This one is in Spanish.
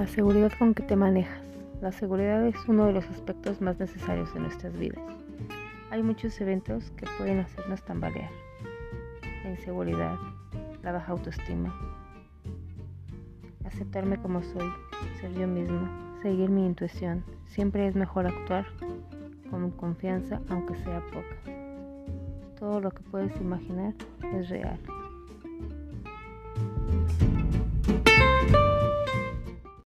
La seguridad con que te manejas. La seguridad es uno de los aspectos más necesarios de nuestras vidas. Hay muchos eventos que pueden hacernos tambalear. La inseguridad, la baja autoestima, aceptarme como soy, ser yo mismo, seguir mi intuición. Siempre es mejor actuar con confianza aunque sea poca. Todo lo que puedes imaginar es real.